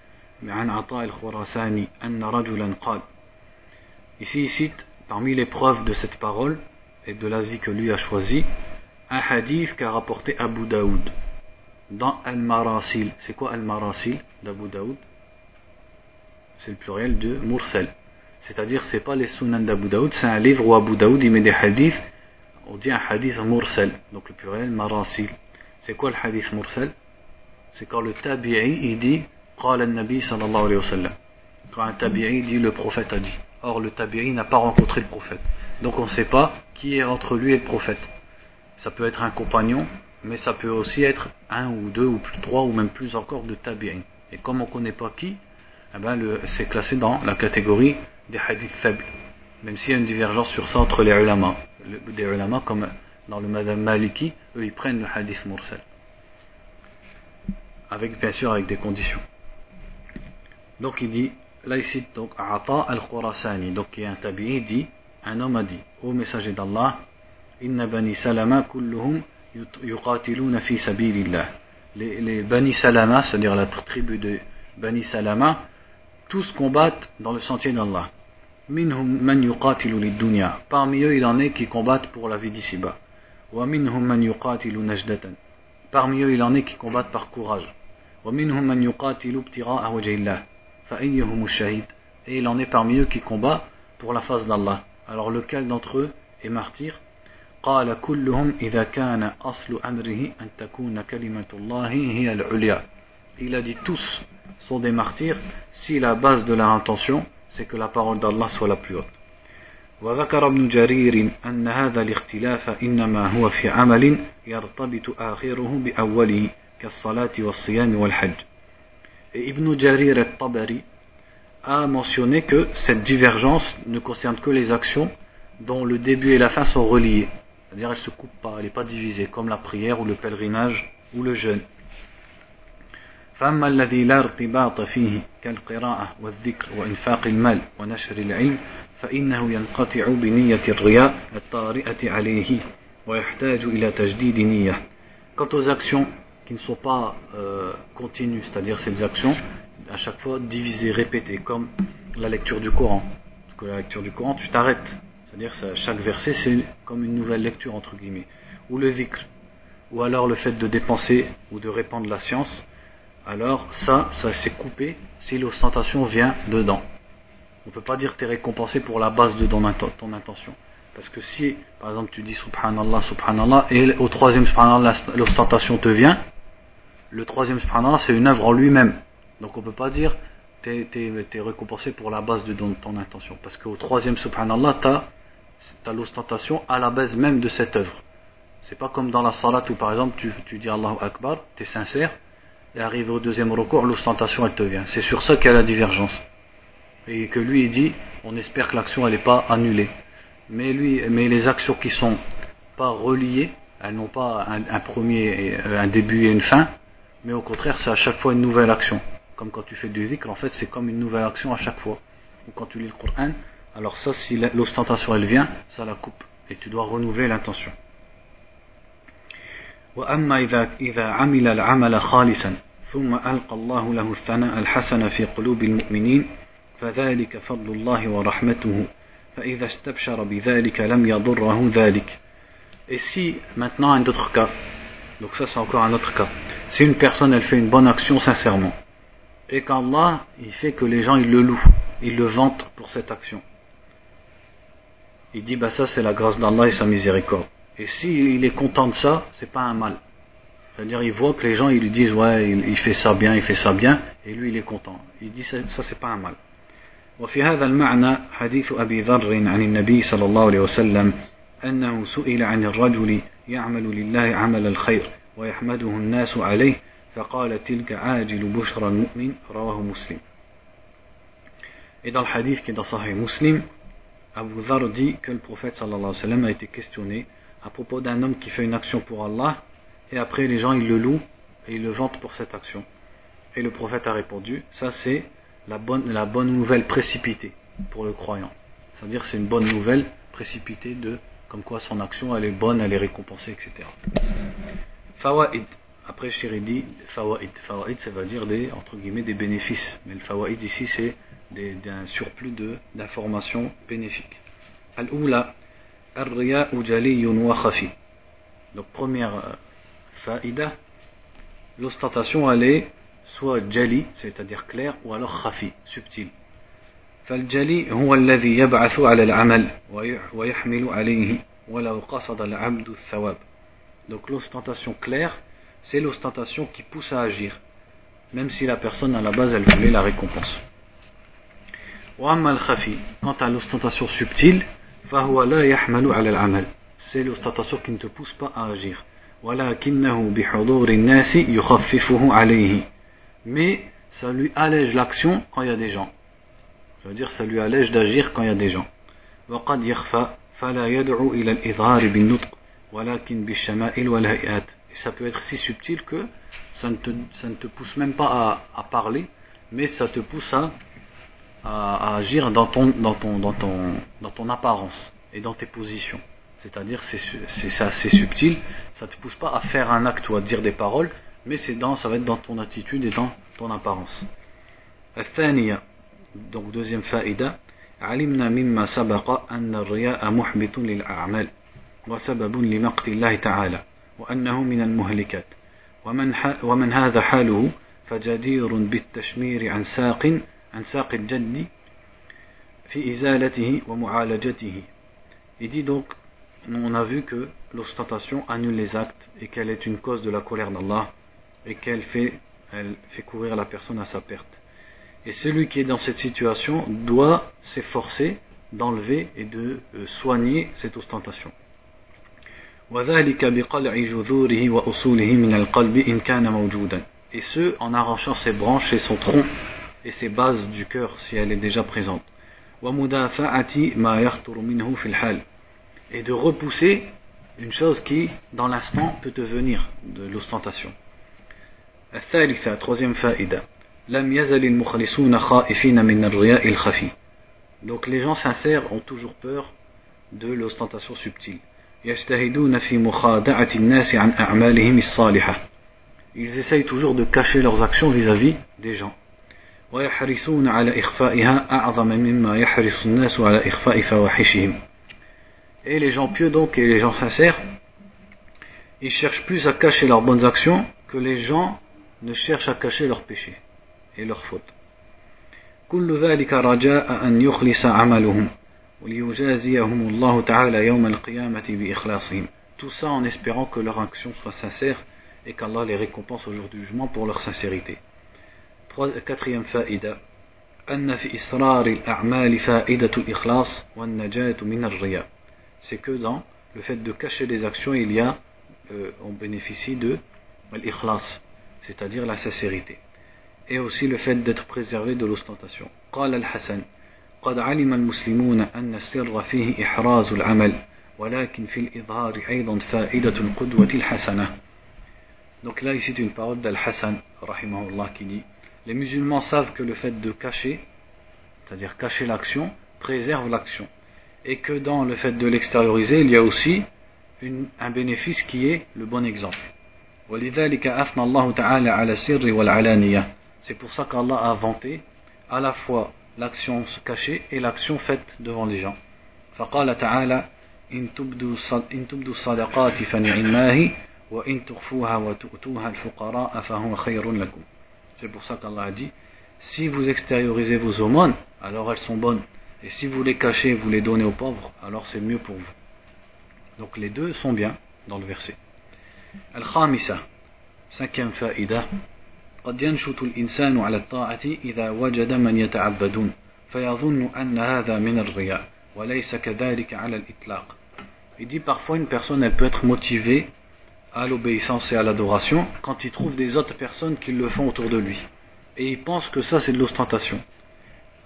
عن عطاء الخراساني أن رجلا قال Ici, il cite parmi les preuves de cette parole et de l'avis que lui a choisi, un hadith qu'a rapporté Abu Daoud dans Al-Marasil. C'est quoi Al-Marasil d'Abu Daoud C'est le pluriel de Mursal. C'est-à-dire, c'est pas les sunan d'Abu Daoud, c'est un livre où Abu Daoud il met des hadiths on dit un hadith mursal, donc le pluriel marasil. C'est quoi le hadith mursal? C'est quand le tabi'i il dit Qala nabi sallallahu. Quand un tabi'i dit le prophète a dit. Or le tabi'i n'a pas rencontré le prophète. Donc on ne sait pas qui est entre lui et le prophète. Ça peut être un compagnon, mais ça peut aussi être un ou deux ou plus, trois ou même plus encore de tabi'i. Et comme on ne connaît pas qui, eh ben c'est classé dans la catégorie des hadiths faibles. Même s'il y a une divergence sur ça entre les ulama des ulama comme dans le madame Maliki, eux ils prennent le hadith mursal. Avec bien sûr avec des conditions. Donc il dit, là ici, donc Ata al-Khurasani, donc qui est un tabi'i, dit, un homme a dit, ô messager d'Allah, Inna bani salama kulluhum yuqatiluna fi sabilillah. Les, les bani salama, c'est-à-dire la tribu de bani salama, tous combattent dans le sentier d'Allah. Parmi eux, il en est qui combattent pour la vie d'ici-bas. Parmi eux, il en est qui combattent par courage. Et il en est parmi eux qui combat pour la face d'Allah. Alors lequel d'entre eux est martyr? Il a dit tous sont des martyrs si la base de leur intention c'est que la parole d'Allah soit la plus haute. وذكر ابن جرير أن هذا الاختلاف إنما هو في عمل يرتبط آخره بأوله كالصلاة والصيام والحج. Et Ibn Jarir al-Tabari a mentionné que cette divergence ne concerne que les actions dont le début et la fin sont reliés. C'est-à-dire elle ne se coupe pas, elle n'est pas divisée, comme la prière ou le pèlerinage ou le jeûne. فأما الذي لا ارتباط فيه كالقراءة والذكر وإنفاق المال ونشر العلم فإنه ينقطع بنية الرياء الطارئة عليه ويحتاج إلى تجديد نية Quant aux actions qui ne sont pas euh, continues, c'est-à-dire ces actions à chaque fois divisé, répété, comme la lecture du Coran. Parce que la lecture du Coran, tu t'arrêtes. C'est-à-dire chaque verset, c'est comme une nouvelle lecture, entre guillemets. Ou le dhikr. Ou alors le fait de dépenser ou de répandre la science. alors ça, ça s'est coupé si l'ostentation vient dedans. On ne peut pas dire que tu es récompensé pour la base de ton, intention. Parce que si, par exemple, tu dis subhanallah, subhanallah, et au troisième subhanallah, l'ostentation te vient, le troisième subhanallah, c'est une œuvre en lui-même. Donc on ne peut pas dire tu es, récompensé pour la base de ton intention. Parce qu'au troisième subhanallah, tu as, l'ostentation à la base même de cette œuvre. C'est pas comme dans la salat où par exemple tu, tu dis Allahu Akbar, tu es sincère, et arrivé au deuxième recours, l'ostentation elle te vient. C'est sur ça qu'il y a la divergence. Et que lui il dit, on espère que l'action elle n'est pas annulée. Mais, lui, mais les actions qui sont pas reliées, elles n'ont pas un, premier, un début et une fin, mais au contraire c'est à chaque fois une nouvelle action. Comme quand tu fais du zikr, en fait c'est comme une nouvelle action à chaque fois. Ou quand tu lis le Coran, alors ça si l'ostentation elle vient, ça la coupe. Et tu dois renouveler l'intention. وأما إذا, إذا عمل العمل خالصا ثم ألقى الله له الثناء الحسن في قلوب المؤمنين فذلك فضل الله ورحمته فإذا استبشر بذلك لم يضره ذلك Et si maintenant un autre cas, donc ça c'est encore un autre cas, si une personne elle fait une bonne action sincèrement, et qu'Allah il fait que les gens ils le louent, ils le vantent pour cette action, il dit bah ça c'est la grâce d'Allah et sa miséricorde. Et s'il est content de ça, c'est pas un mal. C'est-à-dire, il voit que les gens, ils lui disent, ouais, il, fait ça bien, il fait ça bien, et lui, il est content. Il dit, ça, ça c'est pas un mal. وفي هذا المعنى حديث أبي ذر عن النبي صلى الله عليه وسلم أنه سئل عن الرجل يعمل لله عمل الخير ويحمده الناس عليه فقال تلك عاجل بشرى المؤمن رواه مسلم Et dans le hadith qui est dans Sahih Muslim, Abu Dhar dit que le prophète sallallahu alayhi wa sallam a été questionné à propos d'un homme qui fait une action pour Allah et après les gens ils le louent et ils le vantent pour cette action. Et le prophète a répondu, ça c'est la bonne, la bonne nouvelle précipitée pour le croyant. C'est-à-dire c'est une bonne nouvelle précipitée de comme quoi son action elle est bonne, elle est récompensée, etc. Fawaid. Après Chéri dit fawaid. Fawaid ça veut dire des entre guillemets des bénéfices. Mais le fawaid ici c'est un surplus d'informations bénéfiques. Al-Oula donc première euh, faïda, l'ostentation elle est soit jali, c'est-à-dire clair, ou alors khafi, subtil. فالجلي هو الذي يبعث على العمل ويحمل عليه ولو قصد العبد الثواب donc l'ostentation claire c'est l'ostentation qui pousse à agir même si la personne à la base elle voulait la récompense وأما الخفي quant à l'ostentation subtile c'est l'ostentation qui ne te pousse pas à agir. Mais ça lui allège l'action quand il y a des gens. Ça veut dire ça lui allège d'agir quand il y a des gens. Et ça peut être si subtil que ça ne te, ça ne te pousse même pas à, à parler, mais ça te pousse à à, agir dans ton, dans, ton, dans, ton, dans ton apparence et dans tes positions. C'est-à-dire, c'est assez subtil, ça ne te pousse pas à faire un acte ou à dire des paroles, mais c'est dans, ça va être dans ton attitude et dans ton apparence. الثانية donc deuxième faïda علمنا مما سبق أن الرياء محبط للأعمال وسبب لمقت الله تعالى وأنه من المهلكات ومن, ومن هذا حاله فجدير بالتشمير عن ساق il dit donc on a vu que l'ostentation annule les actes et qu'elle est une cause de la colère d'Allah et qu'elle fait, elle fait courir la personne à sa perte. Et celui qui est dans cette situation doit s'efforcer d'enlever et de euh, soigner cette ostentation. Et ce, en arrachant ses branches et son tronc et ses bases du cœur si elle est déjà présente. Et de repousser une chose qui, dans l'instant, peut devenir de l'ostentation. troisième faïda. Donc les gens sincères ont toujours peur de l'ostentation subtile. Ils essayent toujours de cacher leurs actions vis-à-vis -vis des gens. ويحرصون على إخفائها أعظم مما يحرص الناس على إخفاء فواحشهم Et les gens pieux donc et les gens sincères, ils cherchent plus à cacher leurs bonnes actions que les gens ne cherchent à cacher leurs péchés et leurs fautes. كل ذلك رجاء أن يخلص عملهم وليجازيهم الله تعالى يوم القيامة بإخلاصهم. Tout ça en espérant que leur action soit sincère et qu'Allah les récompense au jour du jugement pour leur sincérité. Quatrième faïda. أن في إصرار الأعمال فائدة الإخلاص والنجاة من الرياء. C'est que dans le fait de cacher les actions, il y a, euh, on bénéficie de l'ikhlas, c'est-à-dire la sincérité. Et aussi le fait d'être préservé de l'ostentation. قال الحسن قد علم المسلمون أن السر فيه إحراز العمل ولكن في الإظهار أيضا فائدة القدوة الحسنة Donc là, ici, une parole d'Al-Hassan, rahimahullah, qui dit Les musulmans savent que le fait de cacher, c'est-à-dire cacher l'action, préserve l'action. Et que dans le fait de l'extérioriser, il y a aussi une, un bénéfice qui est le bon exemple. C'est pour ça qu'Allah a inventé à la fois l'action cachée et l'action faite devant les gens. فقال تعالى إن تبدوا الصدقات فنعماه c'est pour ça qu'Allah a dit si vous extériorisez vos aumônes alors elles sont bonnes et si vous les cachez vous les donnez aux pauvres alors c'est mieux pour vous donc les deux sont bien dans le verset Al-Khamisa cinquième faïda قد ينشط الإنسان على الطاعة إذا وجد من يتعبدون فيظن أن هذا من الرياء وليس كذلك على الإطلاق Il dit parfois une personne elle peut être motivée à l'obéissance et à l'adoration quand il trouve des autres personnes qui le font autour de lui. Et il pense que ça c'est de l'ostentation.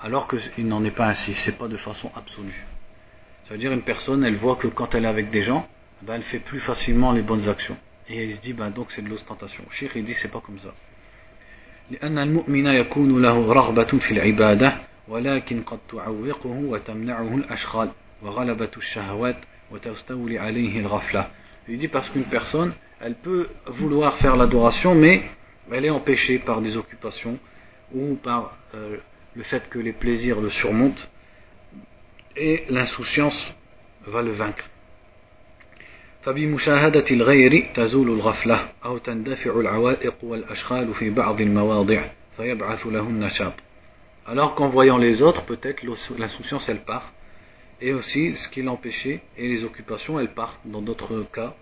Alors qu'il n'en est pas ainsi, c'est pas de façon absolue. Ça veut dire une personne, elle voit que quand elle est avec des gens, ben elle fait plus facilement les bonnes actions. Et elle se dit, ben donc c'est de l'ostentation. Cheikh il dit c'est pas comme ça. لأن المؤمن يكون له رغبة في العبادة ولكن قد تعوقه وتمنعه الأشغال وغلبة الشهوات وتستولي عليه الغفلة il dit parce qu'une personne, elle peut vouloir faire l'adoration, mais elle est empêchée par des occupations ou par euh, le fait que les plaisirs le surmontent et l'insouciance va le vaincre. فبمشاهدة الغير تزول الغفلة أو تندفع العوائق والأشغال في بعض المواضع فيبعث له النشاط. Alors qu'en voyant les autres, peut-être l'insouciance elle part et aussi ce qui l'empêchait et les occupations elles partent dans d'autres cas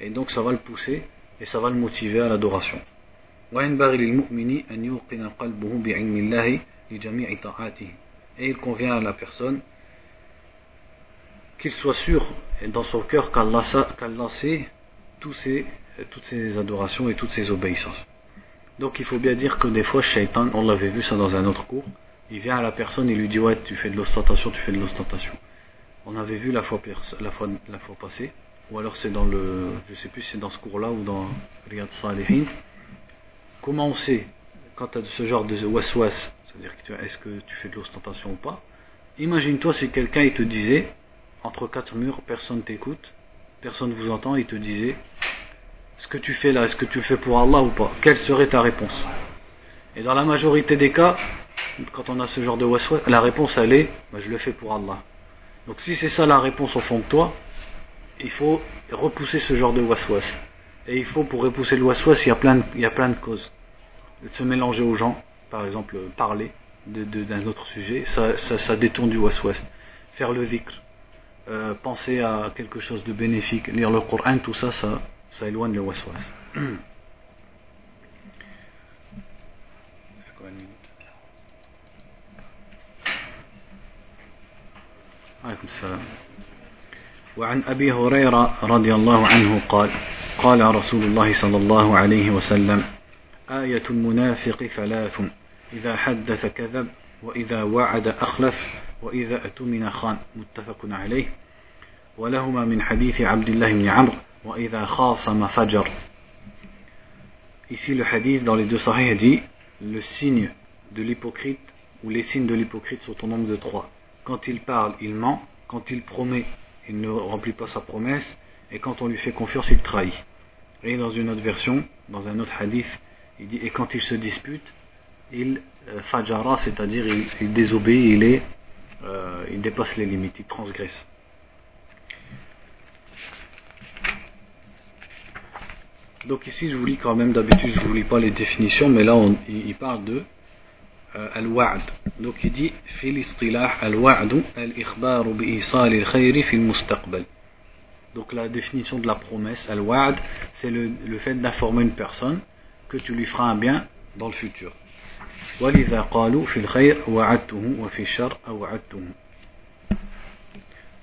et donc ça va le pousser et ça va le motiver à l'adoration. Et il convient à la personne qu'il soit sûr dans son cœur qu'Allah sait tous ces, toutes ces adorations et toutes ces obéissances. Donc il faut bien dire que des fois Shaitan, on l'avait vu ça dans un autre cours il vient à la personne et lui dit ouais tu fais de l'ostentation tu fais de l'ostentation on avait vu la fois, passée, ou alors c'est dans le, je sais plus c'est dans ce cours-là ou dans Riyad Salihin. Comment on sait quand tu as ce genre de waswas, c'est-à-dire est-ce que tu fais de l'ostentation ou pas? Imagine-toi si quelqu'un te disait, entre quatre murs, personne t'écoute, personne vous entend, il te disait, ce que tu fais là, est-ce que tu le fais pour Allah ou pas? Quelle serait ta réponse? Et dans la majorité des cas, quand on a ce genre de waswas, la réponse elle est, bah, je le fais pour Allah. Donc si c'est ça la réponse au fond de toi, il faut repousser ce genre de waswas. Et il faut, pour repousser le waswas, il y a plein de, causes. Se mélanger aux gens, par exemple, parler d'un autre sujet, ça, ça, détourne du waswas. Faire le vikr, euh, penser à quelque chose de bénéfique, lire le Coran, tout ça, ça éloigne le waswas. عليكم السلام. وعن أبي هريرة رضي الله عنه قال قال رسول الله صلى الله عليه وسلم آية المنافق ثلاث إذا حدث كذب وإذا وعد أخلف وإذا أتمن خان متفق عليه. ولهما من حديث عبد الله بن عمرو وإذا خاصم فجر. Ici, le hadith dans les deux sahih dit le signe de l'hypocrite ou les signes de l'hypocrite sont au nombre de trois. Quand il parle, il ment. Quand il promet, il ne remplit pas sa promesse. Et quand on lui fait confiance, il trahit. Et dans une autre version, dans un autre hadith, il dit Et quand il se dispute, il euh, fajara, c'est-à-dire il, désobéit, il, est, euh, il dépasse les limites, il transgresse. Donc ici je vous lis quand même, d'habitude je ne vous lis pas les définitions, mais là il, parle de آه، الوعد. دونك يدي في الاصطلاح الوعد الإخبار بإيصال الخير في المستقبل. دونك لا ديفينيسيون دو لا بروميس الوعد سي لو لو فيت دافورمي اون بيرسون كو تو لي فرا بيان دون الفوتور ولذا قالوا في الخير وعدته وفي الشر اوعدته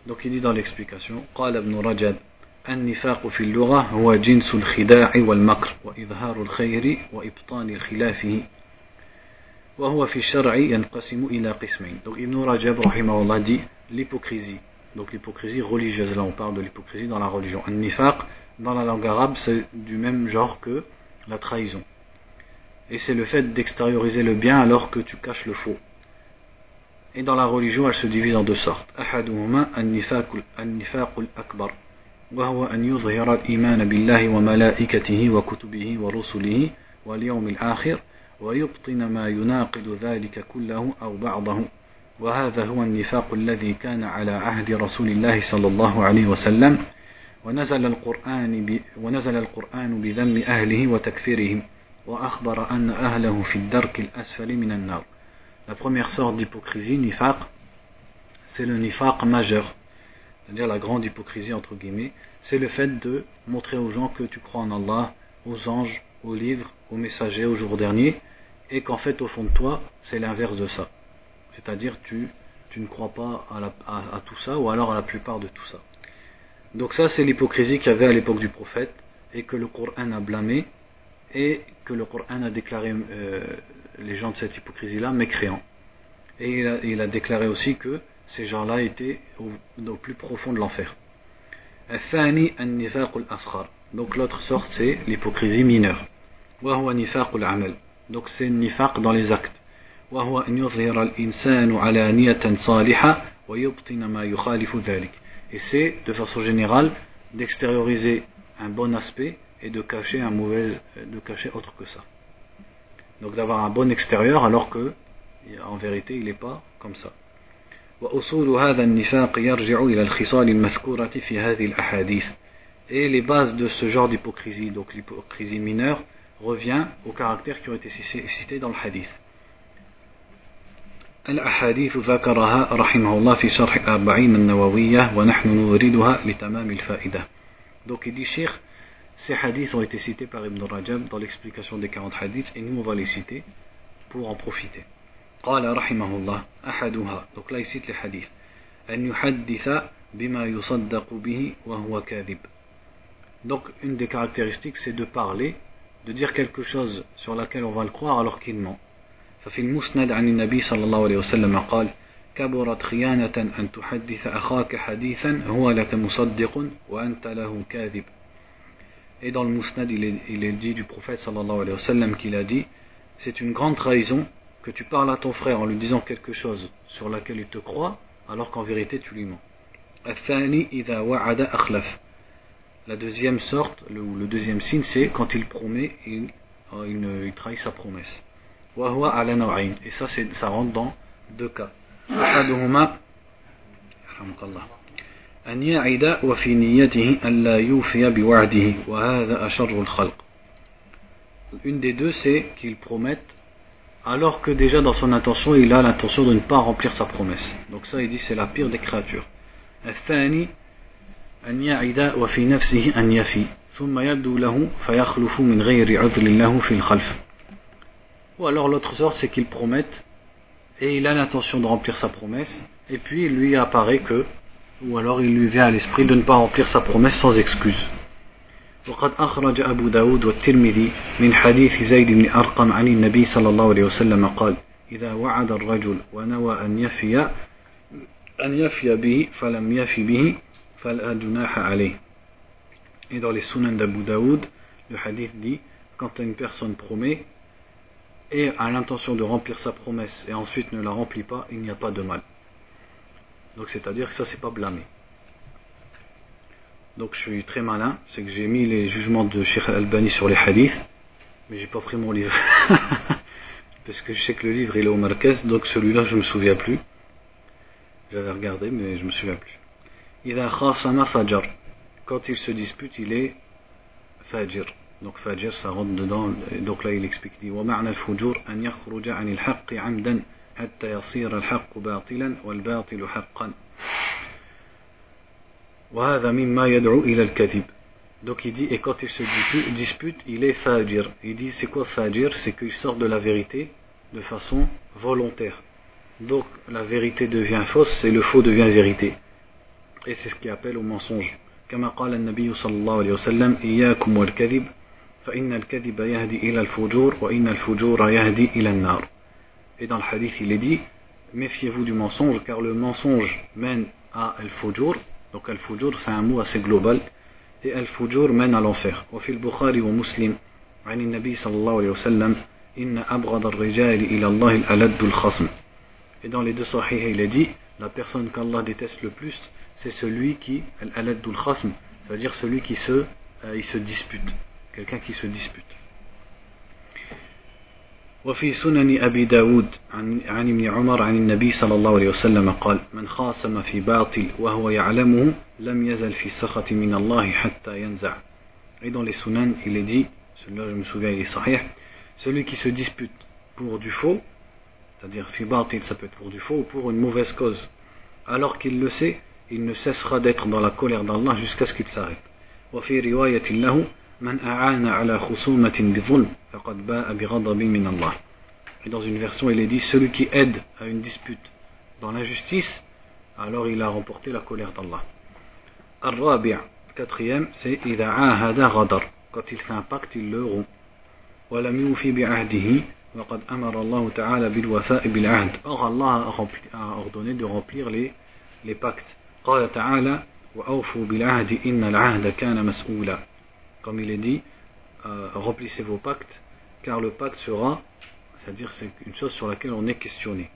دونك يدي دون ليكسبليكاسيون قال ابن رجب النفاق في اللغة هو جنس الخداع والمكر وإظهار الخير وإبطان خلافه. وهو في الشرع ينقسم إلى قسمين Donc Ibn Rajab رحمه الله dit l'hypocrisie donc l'hypocrisie religieuse là on parle de l'hypocrisie dans la religion النفاق dans la langue arabe c'est du même genre que la trahison et c'est le fait d'extérioriser le bien alors que tu caches le faux. Et dans la religion, elle se divise en deux sortes. أحدهما النفاق الأكبر وهو أن يظهر الإيمان بالله وملائكته وكتبه ورسله واليوم الآخر ويبطن ما يناقض ذلك كله أو بعضه وهذا هو النفاق الذي كان على عهد رسول الله صلى الله عليه وسلم ونزل القرآن, ونزل القرآن بذم أهله وتكفيرهم La première sorte d'hypocrisie, nifaq, c'est le nifaq majeur, c'est-à-dire la grande hypocrisie entre guillemets, c'est le fait de montrer aux gens que tu crois en Allah, aux anges, aux livres, aux messagers, au jour dernier, et qu'en fait au fond de toi, c'est l'inverse de ça. C'est-à-dire tu, tu ne crois pas à, à tout ça, ou alors à la plupart de tout ça. Donc ça c'est l'hypocrisie qu'il y avait à l'époque du prophète, et que le Coran a blâmé, et que le Coran a déclaré euh, les gens de cette hypocrisie-là mécréants. Et il a, déclaré aussi que ces gens-là étaient au, plus profond de l'enfer. Donc l'autre sorte c'est l'hypocrisie mineure. Donc c'est nifaq dans les actes. Et c'est de façon générale d'extérioriser un bon aspect et de cacher un mauvais, de cacher autre que ça. Donc d'avoir un bon extérieur alors que en vérité il n'est pas comme ça. Et les bases de ce genre d'hypocrisie, donc l'hypocrisie mineure, revient aux caractères qui ont été cités dans le hadith. الأحاديث ذكرها رحمه الله في شرح الأربعين النووية ونحن نوردها لتمام الفائدة. Donc il dit Cheikh, Ces hadiths ont été cités par Ibn Rajab dans l'explication des 40 hadiths et nous on va les citer pour en profiter. قال رحمه الله أحدها donc là il cite les hadiths أن يحدث بما يصدق به وهو كاذب donc une des caractéristiques c'est de parler de dire quelque chose sur laquelle on va le croire alors qu'il ment ففي المسند عن النبي صلى الله عليه وسلم قال كبرت خيانة أن تحدث أخاك حديثا هو لك مصدق وأنت له كاذب Et dans le Mousnad, il est, dit du prophète sallallahu alayhi wa sallam qu'il a dit C'est une grande trahison que tu parles à ton frère en lui disant quelque chose sur laquelle il te croit, alors qu'en vérité tu lui mens. La deuxième sorte, le, le deuxième signe, c'est quand il promet, il, euh, il, il trahit sa promesse. Et ça, ça rentre dans deux cas. أن يعد وفي نيته أن لا يوفي بوعده وهذا أشر الخلق Une des deux, c'est qu'il promette alors que déjà dans son intention, il a l'intention de ne pas remplir sa promesse. Donc ça, il dit, c'est la pire des créatures. الثاني أن يعد وفي نفسه أن يفي ثم يبدو له فيخلف من غير عذر له في الخلف Ou alors l'autre sorte, c'est qu'il promette et il a l'intention de remplir sa promesse et puis il lui apparaît que ou alors il lui vient à l'esprit de ne pas remplir sa promesse sans excuse. وقد أخرج أبو داود والترمذي من حديث زيد بن أرقم عن النبي صلى الله عليه وسلم قال إذا وعد الرجل ونوى أن يفي أن يفي به فلم يفي به فلا جناح عليه Et dans les Sunan d'Abu Daoud, le hadith dit quand une personne promet et a l'intention de remplir sa promesse et ensuite ne la remplit pas, il n'y a pas de mal. Donc c'est-à-dire que ça c'est pas blâmé. Donc je suis très malin, c'est que j'ai mis les jugements de Sheikh Al-Albani sur les hadiths, mais j'ai pas pris mon livre. parce que je sais que le livre il est au Marquez, donc celui-là je me souviens plus. J'avais regardé, mais je me souviens plus. إذا خاصم فجر quand il se dispute il est fajir donc fajir ça rentre dedans donc là il explique dit ومعنى الفجور أن يخرج عن الحق عمدا حتى يصير الحق باطلا والباطل حقا وهذا مما يدعو إلى الكذب Donc il dit, et quand il se dispute, il est fajir. Il dit, c'est quoi fajir C'est qu'il sort de la vérité de façon volontaire. Donc la vérité devient fausse et le faux devient vérité. Et c'est ce qu'il appelle au mensonge. كما قال النبي صلى الله عليه وسلم إياكم والكذب فإن الكذب يهدي إلى الفجور وإن الفجور يهدي إلى النار Et dans le hadith il est dit méfiez-vous du mensonge car le mensonge mène à al-fujur donc al-fujur c'est un mot assez global et al-fujur mène à l'enfer وفي البخاري ومسلم عن النبي صلى الله عليه وسلم إن أبغض الرجال إلى الله الألد الخصم Et dans les deux sahih il est dit la personne qu'Allah déteste le plus c'est celui qui, al-aladul khasm, c'est-à-dire celui qui se, euh, il se dispute, quelqu'un qui se dispute. وفي سنن أبي داود عن, عن ابن عمر عن النبي صلى الله عليه وسلم قال من خاصم في باطل وهو يعلمه لم يزل في سخط من الله حتى ينزع Et dans les sunan, il est dit, celui-là je me souviens, il est sahih, celui qui se dispute pour du faux, c'est-à-dire fi batil, ça peut être pour du faux ou pour une mauvaise cause, alors qu'il le sait, il ne cessera d'être dans la colère d'Allah jusqu'à ce qu'il s'arrête. وفي رواية له من أعان على خصومة بظلم فقد باء بغضب من الله. Et dans une version, il est dit celui qui aide à une dispute dans l'injustice, alors il a remporté la colère d'Allah. الرابع quatrième, c'est إذا عاهد غدر. Quand il fait un pacte, il le rompt. ولم يوفي بعهده وقد أمر الله تعالى بالوفاء بالعهد. Or Allah a ordonné de remplir les, les pactes. قال تعالى وأوفوا بالعهد إن العهد كان مسؤولا comme il est dit euh, remplissez vos pactes car le pacte sera c'est-à-dire c'est une chose sur laquelle on est questionné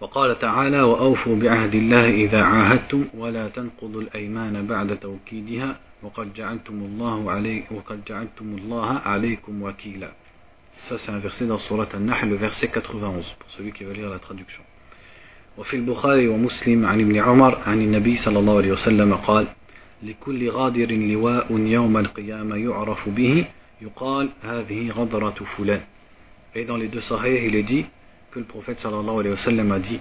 وقال تعالى وأوفوا بعهد الله إذا عاهدتم ولا تنقضوا الأيمان بعد توكيدها وقد جعلتم الله علي وقد جعلتم الله عليكم وكيلا Ça c'est un verset dans Surat An-Nahl, le verset 91, pour celui qui veut lire la traduction. وفي البخاري ومسلم عن ابن عمر عن النبي صلى الله عليه وسلم قال لكل غادر لواء يوم القيامة يعرف به يقال هذه غدرة فلان Et dans les deux sahih, il est dit que le prophète sallallahu alayhi wa sallam a dit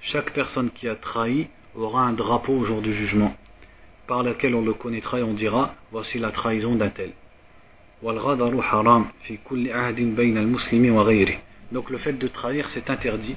Chaque personne qui a trahi aura un drapeau au jour du jugement, par lequel on le connaîtra et on dira Voici la trahison d'un tel. والغدر حرام في كل عهد بين المسلم وغيره. Donc le fait de trahir c'est interdit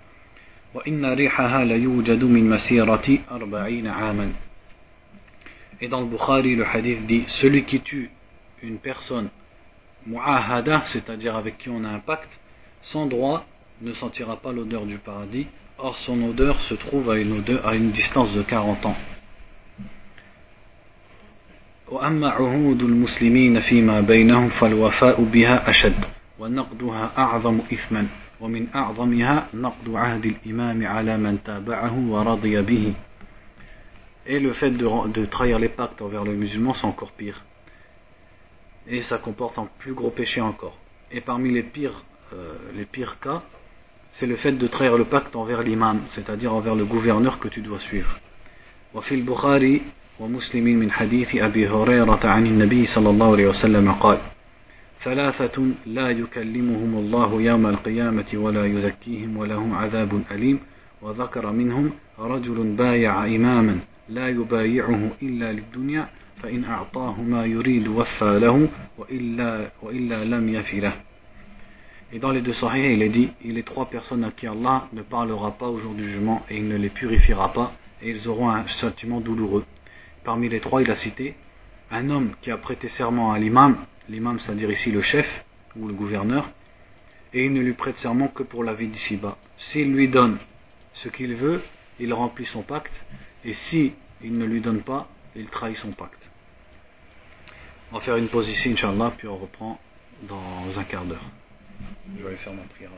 et dans le Bukhari, le hadith dit Celui qui tue une personne mu'ahada, c'est-à-dire avec qui on a un pacte, sans droit ne sentira pas l'odeur du paradis. Or, son odeur se trouve à une, odeur, à une distance de 40 ans. وأما عهود المسلمين فيما بينهم فالوفاء بها أشد ونقضها أعظم إثما ومن أعظمها نقض عهد الإمام على من تابعه ورضي به Et le fait de, de trahir les pactes envers le musulman, c'est encore pire. Et ça comporte un plus gros péché encore. Et parmi les pires, euh, les pires cas, c'est le fait de trahir le pacte envers l'imam, c'est-à-dire envers le gouverneur que tu dois suivre. وفي البخاري ومسلم من حديث أبي هريرة عن النبي صلى الله عليه وسلم قال ثلاثة لا يكلمهم الله يوم القيامة ولا يزكيهم ولهم عذاب أليم وذكر منهم رجل بايع إماما لا يبايعه إلا للدنيا فإن أعطاه ما يريد وفى له وإلا, وإلا لم يفي له Et dans les deux sahih, il est dit, il est trois personnes à qui Allah ne parlera pas au jour du jugement et il ne les purifiera pas et ils auront un châtiment douloureux. Parmi les trois, il a cité un homme qui a prêté serment à l'imam l'imam c'est-à-dire ici le chef ou le gouverneur, et il ne lui prête serment que pour la vie d'ici-bas. S'il lui donne ce qu'il veut, il remplit son pacte, et si ne lui donne pas, il trahit son pacte. On va faire une pause ici, Inch'Allah, puis on reprend dans un quart d'heure. Je vais aller faire ma prière.